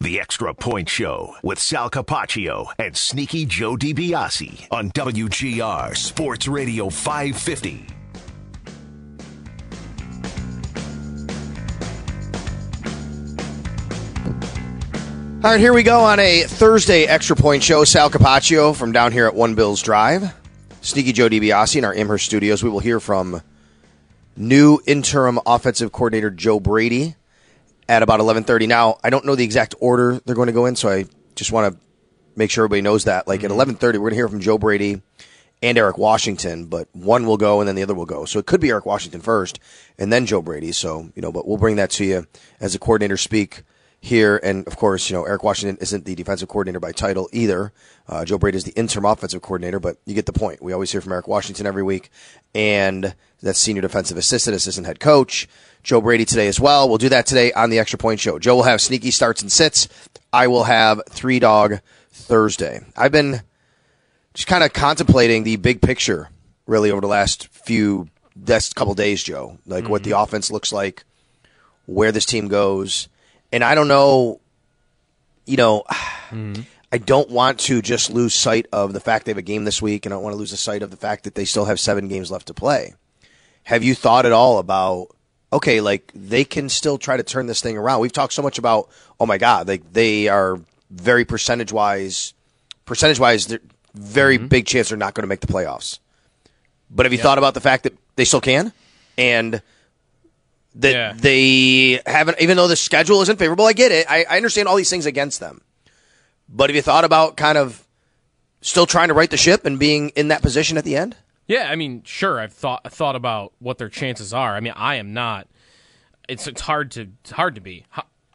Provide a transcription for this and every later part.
The Extra Point Show with Sal Capaccio and Sneaky Joe DiBiase on WGR Sports Radio 550. All right, here we go on a Thursday Extra Point Show. Sal Capaccio from down here at One Bills Drive. Sneaky Joe DiBiase in our Amherst studios. We will hear from new interim offensive coordinator Joe Brady at about 11:30. Now, I don't know the exact order they're going to go in, so I just want to make sure everybody knows that. Like Mm-hmm. at 11:30, we're going to hear from Joe Brady and Eric Washington, but one will go and then the other will go. So it could be Eric Washington first and then Joe Brady. So, you know, but we'll bring that to you as the coordinators speak here. And of course, you know, Eric Washington isn't the defensive coordinator by title either. Uh, Joe Brady is the interim offensive coordinator, but you get the point. We always hear from Eric Washington every week, and that's senior defensive assistant, assistant head coach. Joe Brady today as well. We'll do that today on the Extra Point Show. Joe will have sneaky starts and sits. I will have three dog Thursday. I've been just kind of contemplating the big picture really over the last few last couple days, Joe. Like what the offense looks like, where this team goes, and I don't know. You know, mm-hmm. I don't want to just lose sight of the fact they have a game this week, and I don't want to lose the sight of the fact that they still have seven games left to play. Have you thought at all about? Okay, like they can still try to turn this thing around. We've talked so much about, oh my God, like they are very percentage wise, percentage wise, they're very mm-hmm. big chance they're not going to make the playoffs. But have you thought about the fact that they still can, and that Yeah. they haven't, even though the schedule isn't favorable? I get it. I, I understand all these things against them. But have you thought about kind of still trying to right the ship and being in that position at the end? Yeah, I mean, sure. I've thought thought about what their chances are. I mean, I am not. It's it's hard to it's hard to be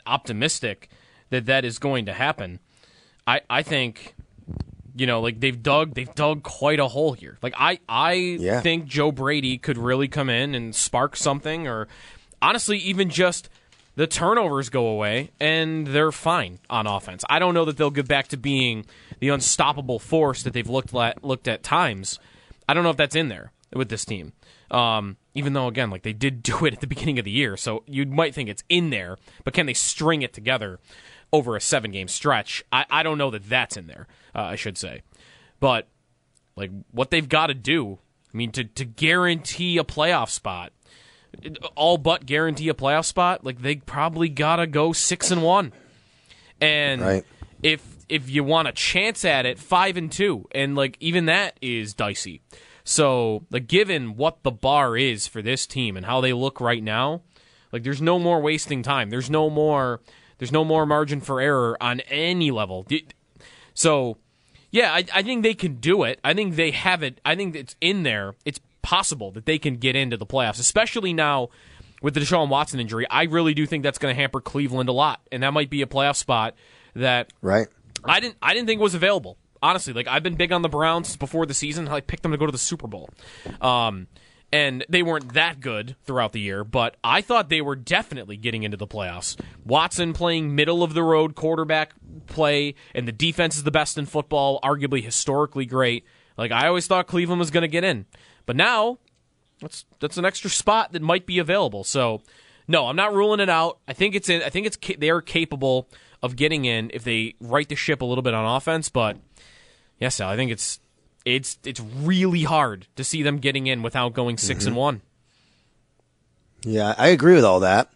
optimistic that that is going to happen. I I think, you know, like they've dug they've dug quite a hole here. Like I I Yeah. think Joe Brady could really come in and spark something, or honestly, even just the turnovers go away and they're fine on offense. I don't know that they'll get back to being the unstoppable force that they've looked at looked at times. I don't know if that's in there with this team. Um, even though again, like they did do it at the beginning of the year, so you might think it's in there, but can they string it together over a seven game stretch? I, I don't know that that's in there. Uh, I should say, but like what they've got to do. I mean, to to guarantee a playoff spot, all but guarantee a playoff spot, like they probably gotta go six and one. And Right. if if you want a chance at it, five and two, and like even that is dicey. So, like, given what the bar is for this team and how they look right now, like, there's no more wasting time. There's no more. There's no more margin for error on any level. So, yeah, I, I think they can do it. I think they have it. I think it's in there. It's possible that they can get into the playoffs, especially now with the Deshaun Watson injury. I really do think that's going to hamper Cleveland a lot, and that might be a playoff spot that Right. I didn't I didn't think was available. Honestly, like I've been big on the Browns before the season. I picked them to go to the Super Bowl. Um, and they weren't that good throughout the year, but I thought they were definitely getting into the playoffs. Watson playing middle of the road quarterback play, and the defense is the best in football, arguably historically great. Like I always thought Cleveland was going to get in, but now that's that's an extra spot that might be available. So, no, I'm not ruling it out. I think it's in. I think it's they are capable of getting in if they right the ship a little bit on offense. But yes, Sal, I think it's it's it's really hard to see them getting in without going 6 and one. Yeah, I agree with all that.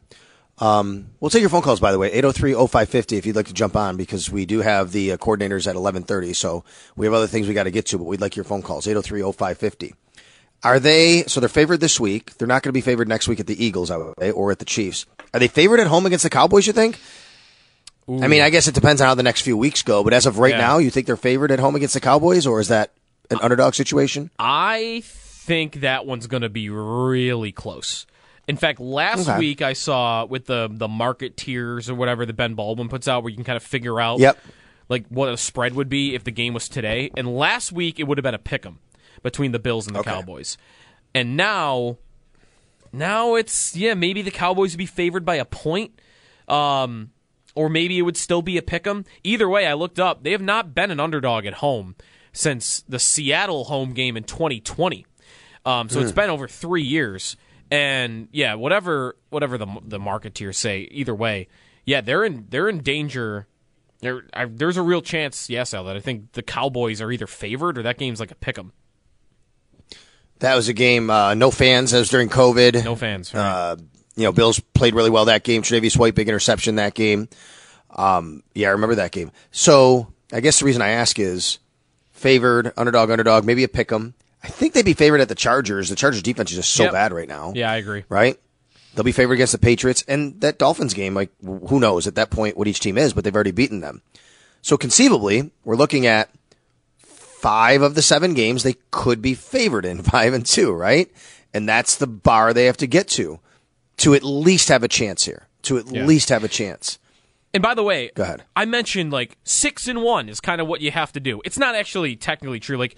Um, we'll take your phone calls, by the way, 803-0550 if you'd like to jump on because we do have the uh, coordinators at 1130. So we have other things we got to get to, but we'd like your phone calls, 803-0550. Are they, so they're favored this week. They're not going to be favored next week at the Eagles, I would say, or at the Chiefs. Are they favored at home against the Cowboys, you think? I mean, I guess it depends on how the next few weeks go, but as of right Yeah. now, you think they're favored at home against the Cowboys, or is that an underdog situation? I think that one's going to be really close. In fact, last Okay. week I saw with the the market tiers or whatever that Ben Baldwin puts out, where you can kind of figure out Yep. like what a spread would be if the game was today. And last week it would have been a pick 'em between the Bills and the Okay. Cowboys. And now, now it's yeah maybe the Cowboys would be favored by a point, um, or maybe it would still be a pick 'em. Either way, I looked up; they have not been an underdog at home since the Seattle home game in 2020. Um, so it's been over three years, and yeah, whatever whatever the the marketeers say, either way, yeah, they're in they're in danger there, I, there's a real chance, yes, Sal, that I think the Cowboys are either favored or that game's like a pick 'em. That was a game. Uh, no fans as during COVID. No fans. Right? Uh, you know, Bills played really well that game. Tre'Davious White big interception that game. Um, yeah, I remember that game. So I guess the reason I ask is favored underdog, underdog, maybe a pick 'em. I think they'd be favored at the Chargers. The Chargers defense is just so Yep. bad right now. yeah, I agree. right? They'll be favored against the Patriots and that Dolphins game. Like, who knows at that point what each team is, but they've already beaten them. So conceivably, we're looking at five of the seven games they could be favored in, five and two, right? And that's the bar they have to get to to at least have a chance here. To at Yeah. least have a chance. And by the way, Go ahead. I mentioned like six and one is kind of what you have to do. It's not actually technically true. Like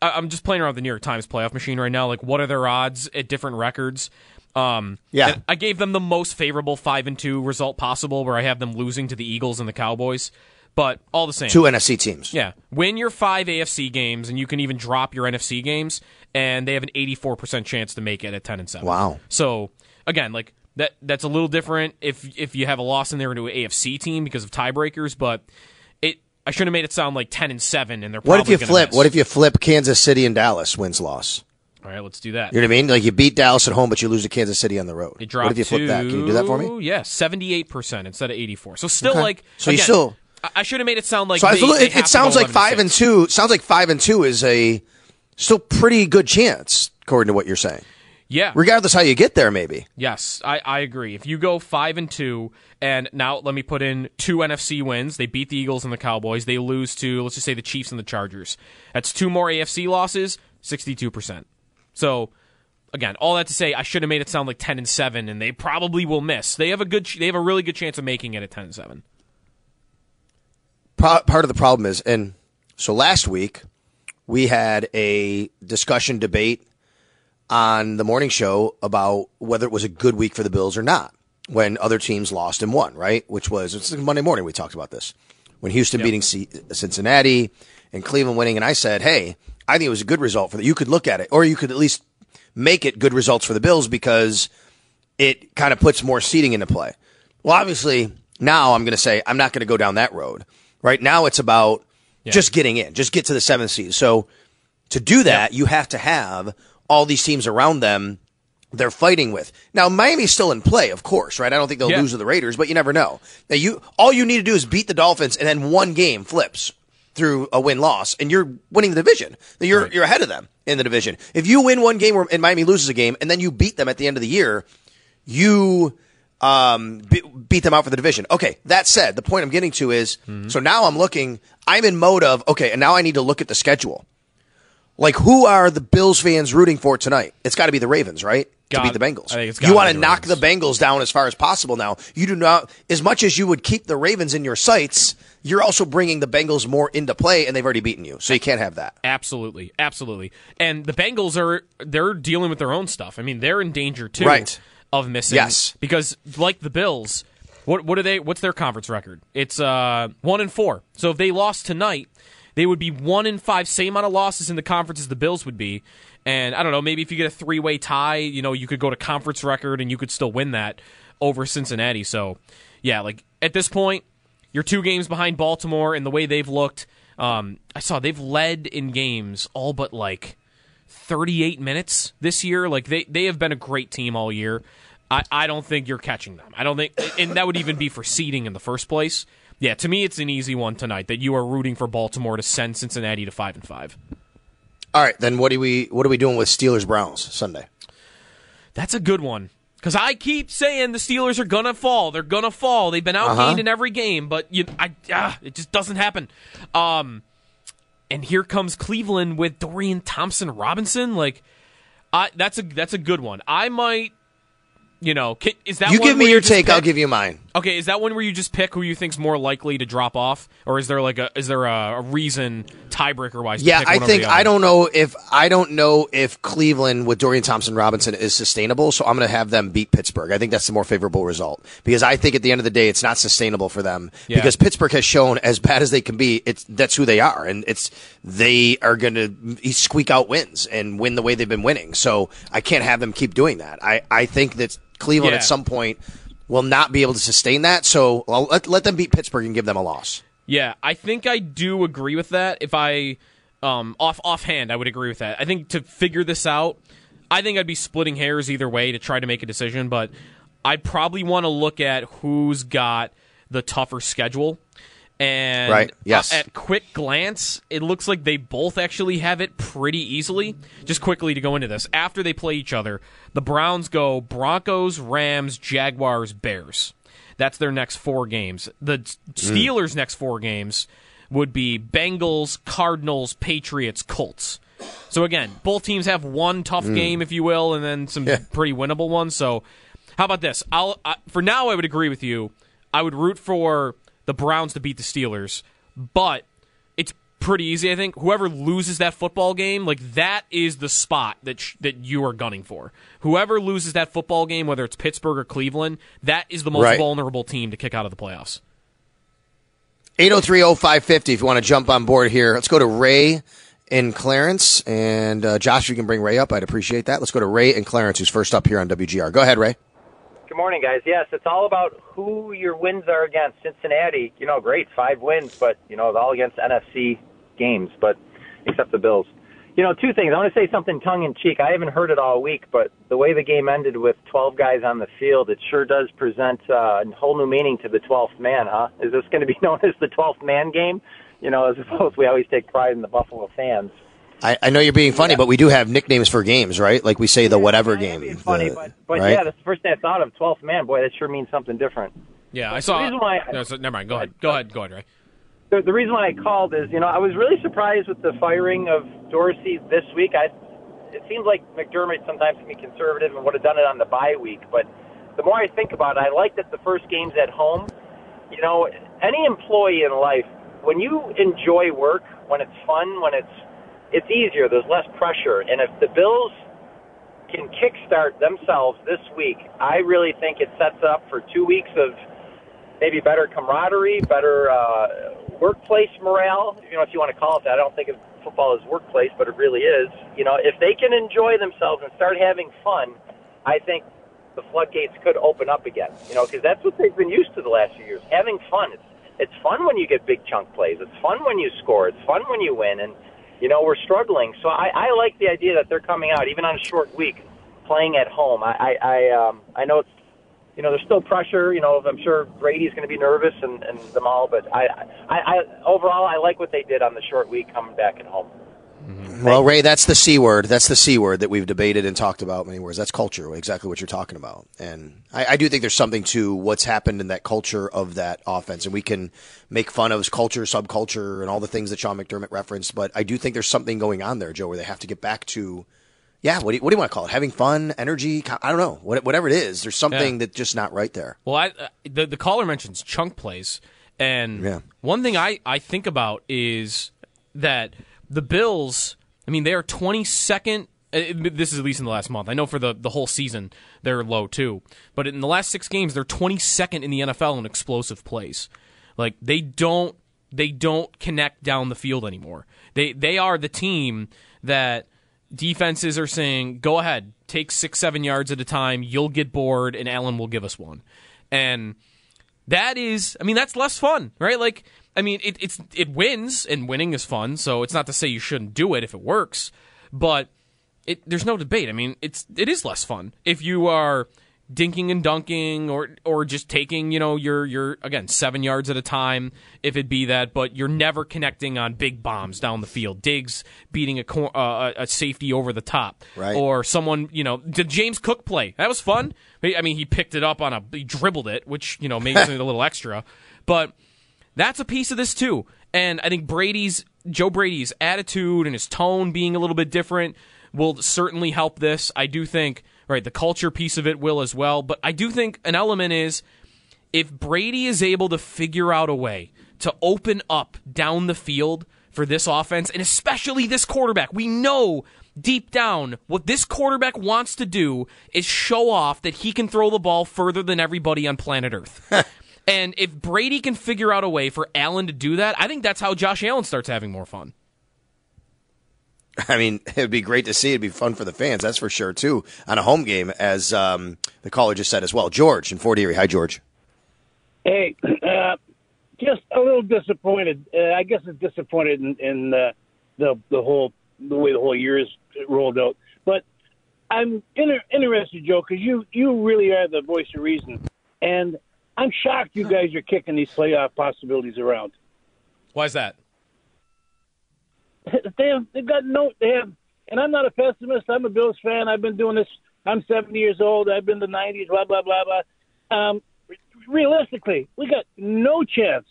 I'm just playing around with the New York Times playoff machine right now. Like what are their odds at different records? Um, Yeah. I gave them the most favorable five and two result possible, where I have them losing to the Eagles and the Cowboys. But all the same, Two NFC teams. yeah, win your five AFC games, and you can even drop your NFC games, and they have an 84% chance to make it at 10 and 7. Wow. So again, like that that's a little different if if you have a loss in there into an AFC team because of tiebreakers, but it I should have made it sound like 10 and 7 and they're What if you flip? miss. What if you flip Kansas City and Dallas wins loss? All right, let's do that. You know what I mean? Like you beat Dallas at home, but you lose to Kansas City on the road. It dropped what if you flip to, that? Can you do that for me? Yeah, 78% instead of 84. So still Okay. like So you still- I- should have made it sound like So they- little- it, it sounds like five and 11-6. two. Sounds like five and two is a still pretty good chance, according to what you're saying. Yeah. Regardless how you get there, maybe. Yes, I, I agree. If you go five and two, and now let me put in two NFC wins. They beat the Eagles and the Cowboys. They lose to let's just say the Chiefs and the Chargers. That's two more AFC losses, sixty-two percent. So again, all that to say, I should have made it sound like ten and seven, and they probably will miss. They have a good, ch- they have a really good chance of making it at ten and seven. Pro- part of the problem is, and so last week we had a discussion debate on the morning show about whether it was a good week for the Bills or not when other teams lost and won, right? Which was it's Monday morning we talked about this when Houston beating C- Cincinnati and Cleveland winning, and I said, hey, I think it was a good result for that. You could look at it, or you could at least make it good results for the Bills because it kind of puts more seeding into play. Well, obviously, now I'm going to say I'm not going to go down that road. Right now, it's about just getting in, just get to the seventh seed. So to do that, you have to have all these teams around them they're fighting with. Now, Miami's still in play, of course, right? I don't think they'll Yeah. lose to the Raiders, but you never know. Now, you all you need to do is beat the Dolphins, and then one game flips through a win loss, and you're winning the division. You're you're ahead of them in the division. If you win one game where, and Miami loses a game, and then you beat them at the end of the year, you um, be, beat them out for the division. Okay, that said, the point I'm getting to is so now I'm looking, I'm in mode of, okay, and now I need to look at the schedule. Like, who are the Bills fans rooting for tonight? It's got to be the Ravens, right? Got- to beat the Bengals. I think it's you want to knock Ravens. the Bengals down as far as possible now. You do not, as much as you would keep the Ravens in your sights, you're also bringing the Bengals more into play, and they've already beaten you. So you can't have that. Absolutely, absolutely. And the Bengals are they're dealing with their own stuff. I mean, they're in danger too Right. Of missing. Yes. because like the Bills, what what are they? What's their conference record? It's uh one and four. So if they lost tonight, they would be one and five, same amount of losses in the conference as the Bills would be. And I don't know, maybe if you get a three way tie, you know, you could go to conference record and you could still win that over Cincinnati. So yeah, like at this point, you're two games behind Baltimore and the way they've looked. Um, I saw they've led in games all but like 38 minutes this year. Like they, they have been a great team all year. I, I don't think you're catching them. I don't think, and that would even be for seeding in the first place. Yeah, to me, it's an easy one tonight that you are rooting for Baltimore to send Cincinnati to five and five. All right, then what do we what are we doing with Steelers Browns Sunday? That's a good one. Because I keep saying the Steelers are gonna fall. They're gonna fall. They've been outgained Uh-huh. in every game, but you, I, ah, it just doesn't happen. Um, and here comes Cleveland with Dorian Thompson Robinson. Like, I that's a that's a good one. I might, you know, can, is that You one give me your just take, I'll give you mine. Okay, is that one where you just pick who you think's more likely to drop off, or is there like a is there a, reason tiebreaker wise? Yeah, pick I think I don't know if I don't know if Cleveland with Dorian Thompson Robinson is sustainable, so I'm going to have them beat Pittsburgh. I think that's the more favorable result because I think at the end of the day it's not sustainable for them Yeah. because Pittsburgh has shown as bad as they can be, it's that's who they are and it's they are going to squeak out wins and win the way they've been winning. So I can't have them keep doing that. I I think that Cleveland Yeah. at some point will not be able to sustain that, so I'll let, let them beat Pittsburgh and give them a loss. Yeah, I think I do agree with that. If I um, off offhand, I would agree with that. I think to figure this out, I think I'd be splitting hairs either way to try to make a decision, but I'd probably want to look at who's got the tougher schedule. And Right, yes. uh, at quick glance, it looks like they both actually have it pretty easily. Just quickly to go into this, after they play each other, the Browns go Broncos, Rams, Jaguars, Bears. That's their next four games. The Steelers' next four games would be Bengals, Cardinals, Patriots, Colts. So again, both teams have one tough game, if you will, and then some Yeah. pretty winnable ones. So, how about this? I'll I, for now. I would agree with you. I would root for the Browns to beat the Steelers, but it's pretty easy. I think whoever loses that football game, like that, is the spot that sh- that you are gunning for. Whoever loses that football game, whether it's Pittsburgh or Cleveland, that is the most Right. vulnerable team to kick out of the playoffs. 803-0550 if you want to jump on board here. Let's go to Ray and Clarence. And uh, Josh, you can bring Ray up. I'd appreciate that. Let's go to Ray and Clarence, who's first up here on WGR. Go ahead, Ray. Good morning, guys. Yes, it's all about who your wins are against. Cincinnati, you know, great, five wins, but, you know, it's all against NFC games, but except the Bills. You know, two things. I want to say something tongue in cheek. I haven't heard it all week, but the way the game ended with 12 guys on the field, it sure does present uh, a whole new meaning to the 12th man, huh? Is this going to be known as the 12th man game? You know, as opposed we always take pride in the Buffalo fans. I, I know you're being funny, but we do have nicknames for games, right? Like we say the whatever Yeah, game. Being funny, the- but, but right? yeah, that's the first thing I thought of. 12th man, boy, that sure means something different. Yeah, I saw. The reason why I- no, so, never mind. Go ahead. Go ahead. Go ahead, Ray. the, the reason why I called is, you know, I was really surprised with the firing of Dorsey this week. I, it seems like McDermott sometimes can be conservative and would have done it on the bye week. But the more I think about it, I like that the first game's at home. You know, any employee in life, when you enjoy work, when it's fun, when it's it's easier, there's less pressure. And if the Bills can kickstart themselves this week, I really think it sets up for two weeks of maybe better camaraderie, better uh, workplace morale. You know, if you want to call it that. I don't think of football as workplace, but it really is. You know, if they can enjoy themselves and start having fun, I think the floodgates could open up again. You know, because that's what they've been used to the last few years, having fun. It's it's fun when you get big chunk plays. It's fun when you score. It's fun when you win. And you know, we're struggling. So I, I like the idea that they're coming out, even on a short week, playing at home. I I I, um, I know it's you know, there's still pressure. You know, I'm sure Brady's going to be nervous and, and them all, but I, I, I, overall, I like what they did on the short week coming back at home. Well, Ray, that's the C word. That's the C word that we've debated and talked about many words. That's culture, exactly what you're talking about. And I, I do think there's something to what's happened in that culture of that offense. And we can make fun of culture, subculture, and all the things that Sean McDermott referenced. But I do think there's something going on there, Joe, where they have to get back to, yeah, what do you, what do you want to call it? Having fun, energy? I don't know. What, whatever it is, there's something Yeah. that's just not right there. Well, I, uh, the the caller mentions chunk plays, and Yeah. one thing I, I think about is that the Bills. I mean, they are twenty second. Uh, this is at least in the last month. I know for the, the whole season they're low too, but in the last six games they're twenty second in the NFL in explosive plays. Like they don't they don't connect down the field anymore. They they are the team that defenses are saying, "Go ahead, take six seven yards at a time. You'll get bored, and Allen will give us one." And that is, I mean, that's less fun, right? Like, I mean, it, it's it wins, and winning is fun. So it's not to say you shouldn't do it if it works, but it, there's no debate. I mean, it's it is less fun if you are dinking and dunking or or just taking you know your your again seven yards at a time if it be that but you're never connecting on big bombs down the field diggs beating a cor- uh, a safety over the top Right. or someone you know the James Cook play that was fun I mean he picked it up on a he dribbled it which you know maybe something a little extra but that's a piece of this too. And I think Brady's Joe Brady's attitude and his tone being a little bit different will certainly help this. I do think right the culture piece of it will as well, but I do think an element is if Brady is able to figure out a way to open up down the field for this offense and especially this quarterback. We know deep down what this quarterback wants to do is show off that he can throw the ball further than everybody on planet Earth. And if Brady can figure out a way for Allen to do that, I think that's how Josh Allen starts having more fun. I mean, it'd be great to see. It'd be fun for the fans, that's for sure, too, on a home game, as um, the caller just said as well. George in Fort Erie. Hi, George. Hey, uh, just a little disappointed. Uh, I guess it's disappointed in, in uh, the the whole the way the whole year is rolled out. But I'm inter- interested, Joe, because you you really are the voice of reason, and I'm shocked you guys are kicking these playoff possibilities around. Why is that? They have they've got no they have, and I'm not a pessimist. I'm a Bills fan. I've been doing this. I'm 70 years old. I've been the 90s. Blah blah blah blah. Um, realistically, we got no chance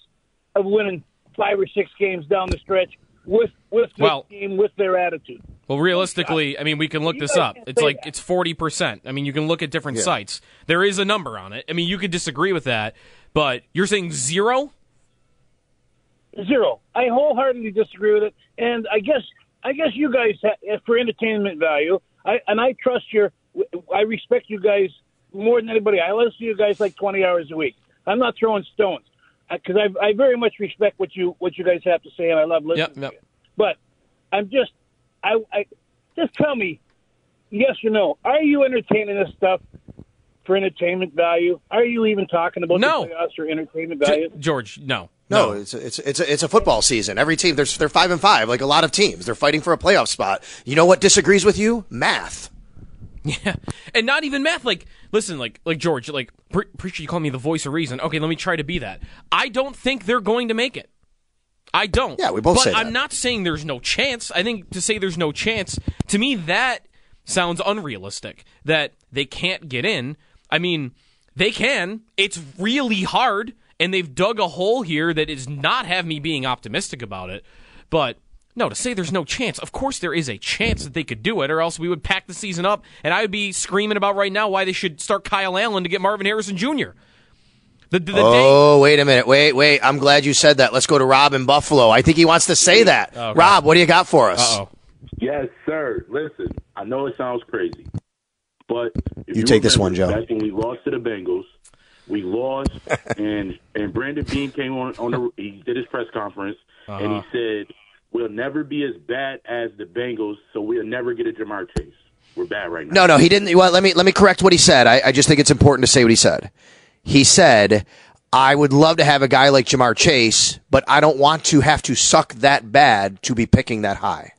of winning five or six games down the stretch with with this Well- team with their attitude. Well, realistically, I mean, we can look You this up. It's like that. it's forty percent. I mean, you can look at different sites. There is a number on it. I mean, you could disagree with that, but you're saying zero. Zero. I wholeheartedly disagree with it, and I guess I guess you guys ha- eh, for entertainment value. I and I trust your. I respect you guys more than anybody. I listen to you guys like twenty hours a week. I'm not throwing stones uh, because I, I very much respect what you what you guys have to say, and I love listening. Yep, to yep. you. But I'm just I, I just tell me yes or no. Are you entertaining this stuff for entertainment value? Are you even talking about No. the playoffs for entertainment J- value? George, no, No, it's it's it's a, it's a football season. Every team, they're they're five and five, like a lot of teams. They're fighting for a playoff spot. You know what disagrees with you? Math. Yeah, and not even math. Like, listen, like, like George, like, pre- appreciate you calling me the voice of reason. Okay, let me try to be that. I don't think they're going to make it. I don't. Yeah, we both But say that. I'm not saying there's no chance. I think to say there's no chance to me that sounds unrealistic. That they can't get in. I mean, they can. It's really hard, and they've dug a hole here that is not have me being optimistic about it. But no, to say there's no chance, of course there is a chance that they could do it, or else we would pack the season up, and I would be screaming about right now why they should start Kyle Allen to get Marvin Harrison Jr. The, the, the day. Oh, wait a minute. Wait, wait. I'm glad you said that. Let's go to Rob in Buffalo. I think he wants to say that. Okay. Rob, what do you got for us? Uh-oh. Yes, sir. Listen, I know it sounds crazy, but if You take this one, Joe. Back when we lost to the Bengals, we lost, and and Brandon Beane came on on the he did his press conference, and Uh-huh. he said we'll never be as bad as the Bengals, so we'll never get a Ja'Marr Chase. We're bad right now. No, no, he didn't. Well, let me let me correct what he said. I, I just think it's important to say what he said. He said, "I would love to have a guy like Ja'Marr Chase, but I don't want to have to suck that bad to be picking that high."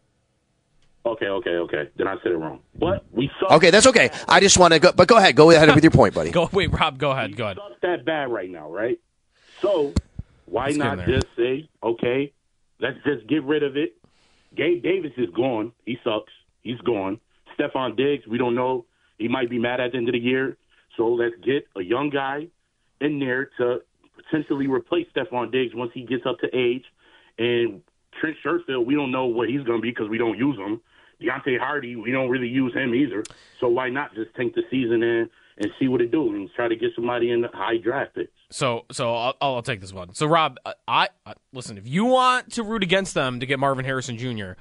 Okay, okay, okay. Then I said it wrong. But we suck. Okay, that's okay. I just want to go, but go ahead, go ahead with your point, buddy. Go wait, Rob. Go ahead. Go ahead. suck that bad right now, right? So why Let's not in there. just say, okay, let's just get rid of it. Gabe Davis is gone. He sucks. He's gone. Stefon Diggs, we don't know. He might be mad at the end of the year. So let's get a young guy in there to potentially replace Stefon Diggs once he gets up to age. And Trent Sherfield, we don't know what he's going to be because we don't use him. Deonte Harty, we don't really use him either. So why not just tank the season in and see what it do and try to get somebody in the high draft picks? So, so I'll, I'll take this one. So, Rob, I, I listen. If you want to root against them to get Marvin Harrison Jr.,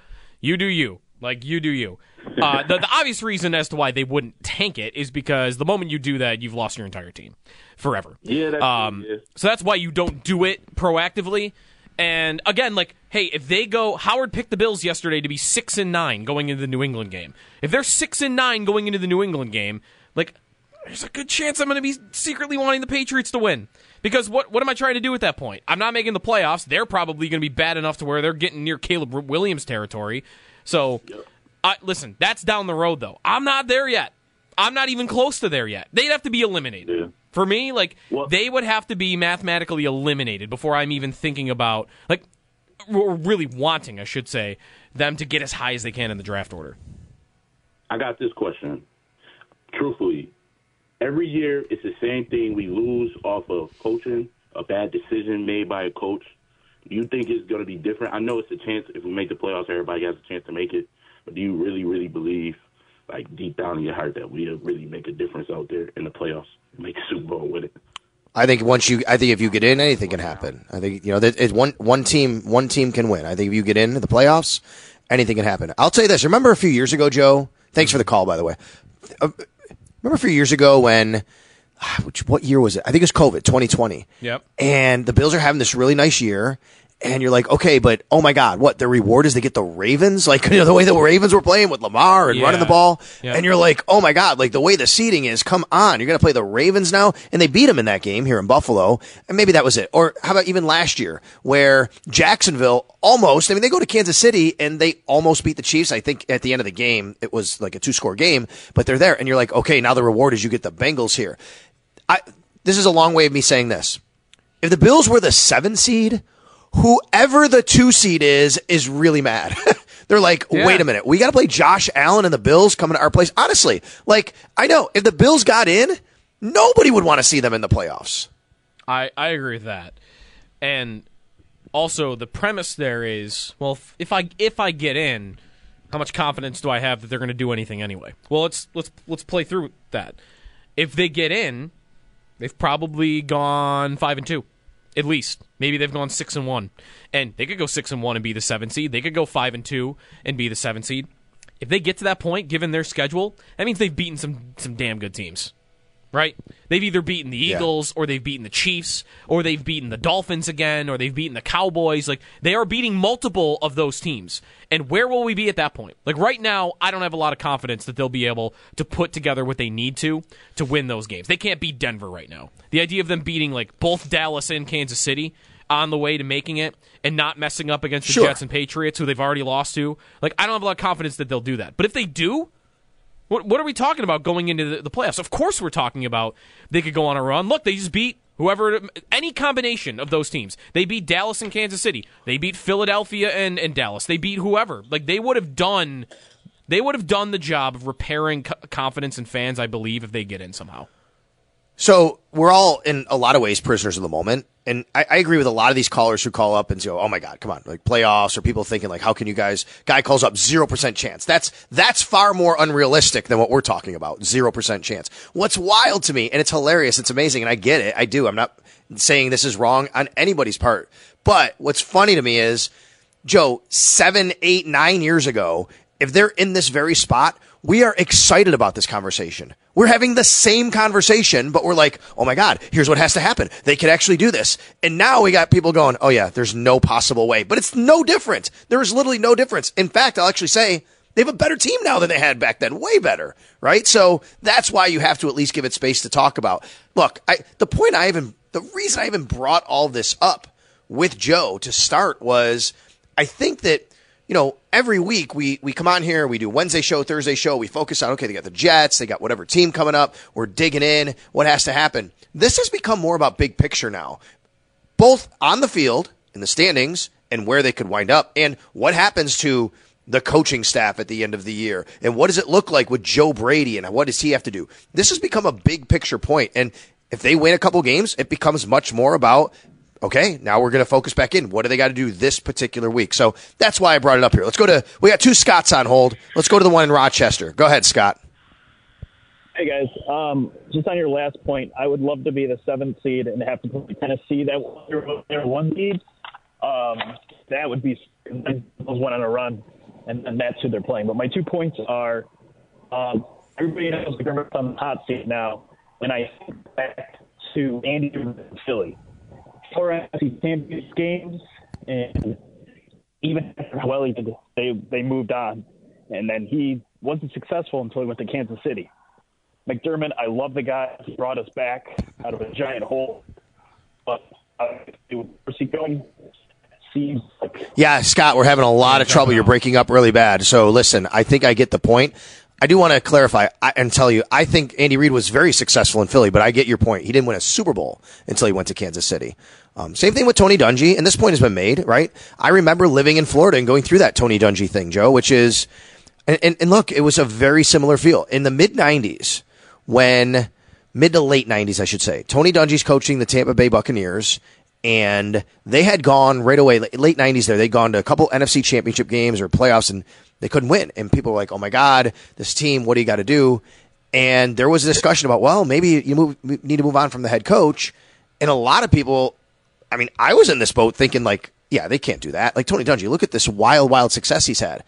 you do you. Like you do you. Uh, the, the obvious reason as to why they wouldn't tank it is because the moment you do that, you've lost your entire team forever. Yeah, that's Um, yeah. so that's why you don't do it proactively. And again, like, hey, if they go, Howard picked the Bills yesterday to be six and nine going into the New England game. If they're six and nine going into the New England game, like, there's a good chance I'm going to be secretly wanting the Patriots to win. Because what what am I trying to do at that point? I'm not making the playoffs. They're probably going to be bad enough to where they're getting near Caleb Williams territory. So, I, listen, that's down the road though. I'm not there yet. I'm not even close to there yet. They'd have to be eliminated. Yeah. For me, like Well- they would have to be mathematically eliminated before I'm even thinking about like or really wanting, I should say, them to get as high as they can in the draft order. I got this question. Truthfully, every year it's the same thing. We lose off of coaching, a bad decision made by a coach. Do you think it's going to be different? I know it's a chance. If we make the playoffs, everybody has a chance to make it. But do you really, really believe, like deep down in your heart, that we'll really make a difference out there in the playoffs, make a Super Bowl with it? I think once you, I think if you get in, anything can happen. I think you know that one one team one team can win. I think if you get into the playoffs, anything can happen. I'll tell you this. Remember a few years ago, Joe? Thanks for the call, by the way. Uh, remember a few years ago when, Ah, which what year was it? I think it was COVID, 2020. Yep. And the Bills are having this really nice year, and you're like, okay, but oh my God, what the reward is they get the Ravens, like you know the way the Ravens were playing with Lamar and Yeah. running the ball, Yeah. and you're like, oh my God, like the way the seeding is, come on, you're gonna play the Ravens now, and they beat them in that game here in Buffalo, and maybe that was it. Or how about even last year where Jacksonville almost, I mean, they go to Kansas City and they almost beat the Chiefs. I think at the end of the game it was like a two score game, but they're there, and you're like, okay, now the reward is you get the Bengals here. I this is a long way of me saying this. If the Bills were the seven seed, whoever the two seed is is really mad. They're like, Yeah. wait a minute, we got to play Josh Allen and the Bills coming to our place. Honestly, like I know if the Bills got in, nobody would want to see them in the playoffs. I, I agree with that. And also the premise there is, well, if, if I if I get in, how much confidence do I have that they're going to do anything anyway? Well, let's let's let's play through that. If they get in, they've probably gone 5 and 2. At least. Maybe they've gone 6 and 1. And they could go 6 and 1 and be the 7 seed. They could go 5 and 2 and be the 7 seed. If they get to that point given their schedule, that means they've beaten some some damn good teams right? They've either beaten the Eagles or they've beaten the Chiefs or they've beaten the Dolphins again or they've beaten the Cowboys. Like they are beating multiple of those teams. And where will we be at that point? Like right now, I don't have a lot of confidence that they'll be able to put together what they need to to win those games. They can't beat Denver right now. The idea of them beating like both Dallas and Kansas City on the way to making it and not messing up against the Sure. Jets and Patriots who they've already lost to. Like I don't have a lot of confidence that they'll do that. But if they do, what, what are we talking about going into the, the playoffs? Of course, we're talking about they could go on a run. Look, they just beat whoever, any combination of those teams. They beat Dallas and Kansas City. They beat Philadelphia and, and Dallas. They beat whoever. Like they would have done, they would have done the job of repairing confidence in fans. I believe if they get in somehow. So we're all in a lot of ways prisoners of the moment. And I, I agree with a lot of these callers who call up and say, "Oh my God, come on!" Like playoffs, or people thinking like, "How can you guys?" Guy calls up zero percent chance. That's that's far more unrealistic than what we're talking about. Zero percent chance. What's wild to me, and it's hilarious, it's amazing, and I get it. I do. I'm not saying this is wrong on anybody's part, but what's funny to me is Joe, seven, eight, nine years ago, if they're in this very spot, we are excited about this conversation. We're having the same conversation, but we're like, oh my God, here's what has to happen. They could actually do this. And now we got people going, oh yeah, there's no possible way. But it's no different. There is literally no difference. In fact, I'll actually say they have a better team now than they had back then. Way better, right? So that's why you have to at least give it space to talk about. Look, I, the point I even, the reason I even brought all this up with Joe to start was I think that you know every week we we come on here we do Wednesday show Thursday show we focus on okay they got the Jets they got whatever team coming up we're digging in what has to happen. This has become more about big picture now both on the field in the standings and where they could wind up and what happens to the coaching staff at the end of the year and what does it look like with Joe Brady and what does he have to do? This has become a big picture point and if they win a couple games it becomes much more about okay now we're going to focus back in. What do they got to do this particular week? So that's why I brought it up here. Let's go to we got two Scotts on hold. Let's go to the one in Rochester. Go ahead Scott. Hey guys, um, just on your last point, I would love to be the seventh seed and have to play Tennessee. That their one seed. Um, that would be those went on a run, and, and that's who they're playing. But my two points are, um, everybody knows the Grimmer's on the hot seat now, and I think back to Andy in Philly, four NFC Championship games, and even after how well he did, they they moved on, and then he wasn't successful until he went to Kansas City. McDermott, I love the guy. He brought us back out of a giant hole. But uh, where's he going? Yeah, Scott, we're having a lot of trouble. You're breaking up really bad. So listen, I think I get the point. I do want to clarify and tell you, I think Andy Reid was very successful in Philly, but I get your point. He didn't win a Super Bowl until he went to Kansas City. Um, same thing with Tony Dungy, and this point has been made, right? I remember living in Florida and going through that Tony Dungy thing, Joe, which is, and, and, and look, it was a very similar feel. In the mid 90s, when, mid to late 90s, I should say, Tony Dungy's coaching the Tampa Bay Buccaneers, and they had gone right away, late 90s there, they'd gone to a couple NFC championship games or playoffs, and they couldn't win. And people were like, oh my God, this team, what do you got to do? And there was a discussion about, well, maybe you move, you need to move on from the head coach. And a lot of people, I mean, I was in this boat thinking like, yeah, they can't do that. Like Tony Dungy, look at this wild, wild success he's had.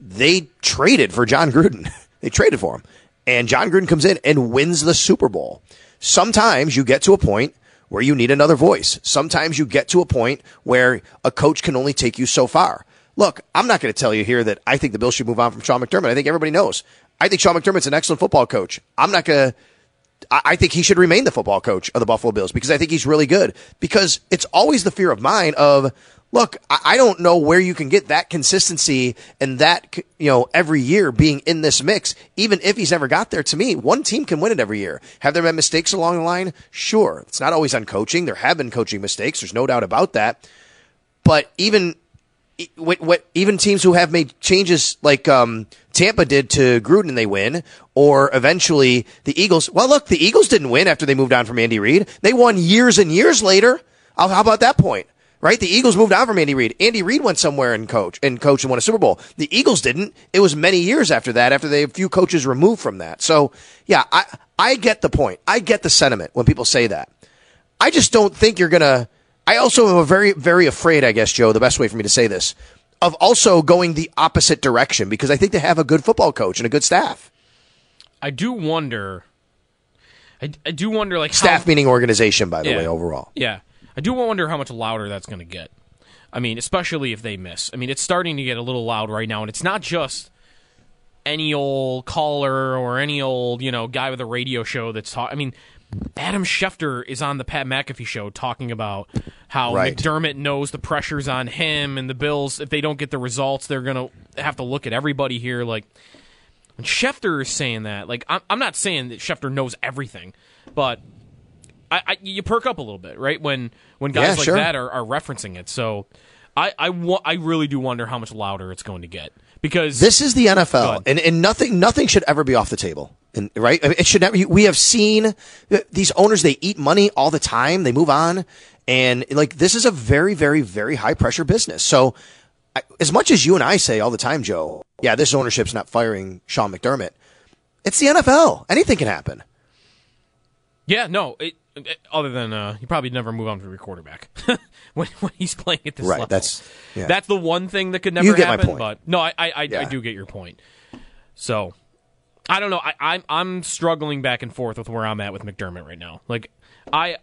They traded for Jon Gruden. they traded for him. And Jon Gruden comes in and wins the Super Bowl. Sometimes you get to a point where you need another voice. Sometimes you get to a point where a coach can only take you so far. Look, I'm not going to tell you here that I think the Bills should move on from Sean McDermott. I think everybody knows. I think Sean McDermott's an excellent football coach. I'm not going to I think he should remain the football coach of the Buffalo Bills because I think he's really good. Because it's always the fear of mine of, look, I don't know where you can get that consistency and that, you know, every year being in this mix, even if he's never got there. To me, one team can win it every year. Have there been mistakes along the line? Sure. It's not always on coaching. There have been coaching mistakes. There's no doubt about that. But even even teams who have made changes like um, Tampa did to Gruden they win, or eventually the Eagles. Well, look, the Eagles didn't win after they moved on from Andy Reid. They won years and years later. How about that point? Right? The Eagles moved on from Andy Reid. Andy Reid went somewhere and coach and coach and won a Super Bowl. The Eagles didn't. It was many years after that, after they a few coaches removed from that. So yeah, I I get the point. I get the sentiment when people say that. I just don't think you're gonna I also am very, very afraid, I guess, Joe, the best way for me to say this, of also going the opposite direction because I think they have a good football coach and a good staff. I do wonder. I, I do wonder, like staff how, meaning organization, by the yeah, way, overall. Yeah, I do wonder how much louder that's going to get. I mean, especially if they miss. I mean, it's starting to get a little loud right now, and it's not just any old caller or any old you know guy with a radio show that's talking. I mean, Adam Schefter is on the Pat McAfee show talking about how Right. McDermott knows the pressure's on him and the Bills. If they don't get the results, they're gonna have to look at everybody here. Like when Schefter is saying that, like I'm, I'm not saying that Schefter knows everything, but I, I you perk up a little bit, right? When when guys Yeah, like sure. that are, are referencing it. So I I, wa- I really do wonder how much louder it's going to get because This is the NFL, and, and nothing nothing should ever be off the table. And, right? It should never. We have seen uh, these owners; they eat money all the time. They move on, and like this is a very, very, very high pressure business. So, I, as much as you and I say all the time, Joe, yeah, this ownership's not firing Sean McDermott. It's the NFL. Anything can happen. Yeah, no. It, it- other than uh, you probably never move on from your quarterback when, when he's playing at this Right, level. that's- yeah. that's the one thing that could never You get my happen. point. But no, I I, I, I do get your point. So I don't know. I, I'm I'm struggling back and forth with where I'm at with McDermott right now. Like I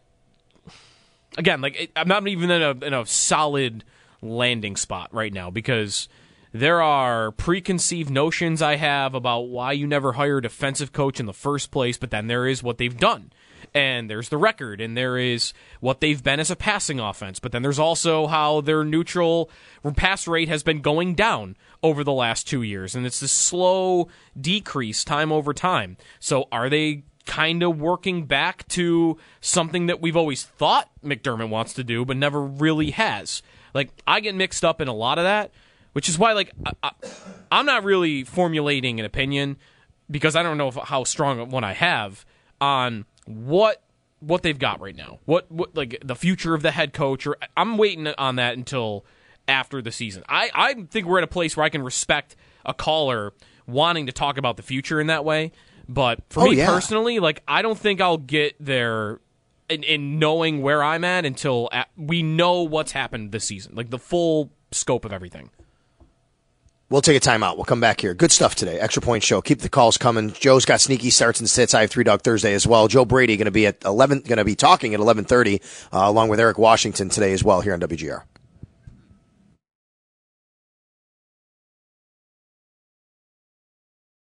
again, like I'm not even in a in a solid landing spot right now because there are preconceived notions I have about why you never hire a defensive coach in the first place, but then there is what they've done. And there's the record, and there is what they've been as a passing offense. But then there's also how their neutral pass rate has been going down over the last two years. And it's this slow decrease time over time. So are they kind of working back to something that we've always thought McDermott wants to do, but never really has. Like I get mixed up in a lot of that, which is why like I, I'm not really formulating an opinion because I don't know if, how strong one I have on what what they've got right now. What what like the future of the head coach or I'm waiting on that until after the season. I I think we're at a place where I can respect a caller wanting to talk about the future in that way. But for Oh, me yeah. personally, like I don't think I'll get there in, in knowing where I'm at until a we know what's happened this season, like the full scope of everything. We'll take a timeout. We'll come back here. Good stuff today. Extra point show. Keep the calls coming. Joe's got sneaky starts and sits. I have three dog Thursday as well. Joe Brady going to be at eleven. Going to be talking at eleven thirty, uh, along with Eric Washington today as well here on WGR.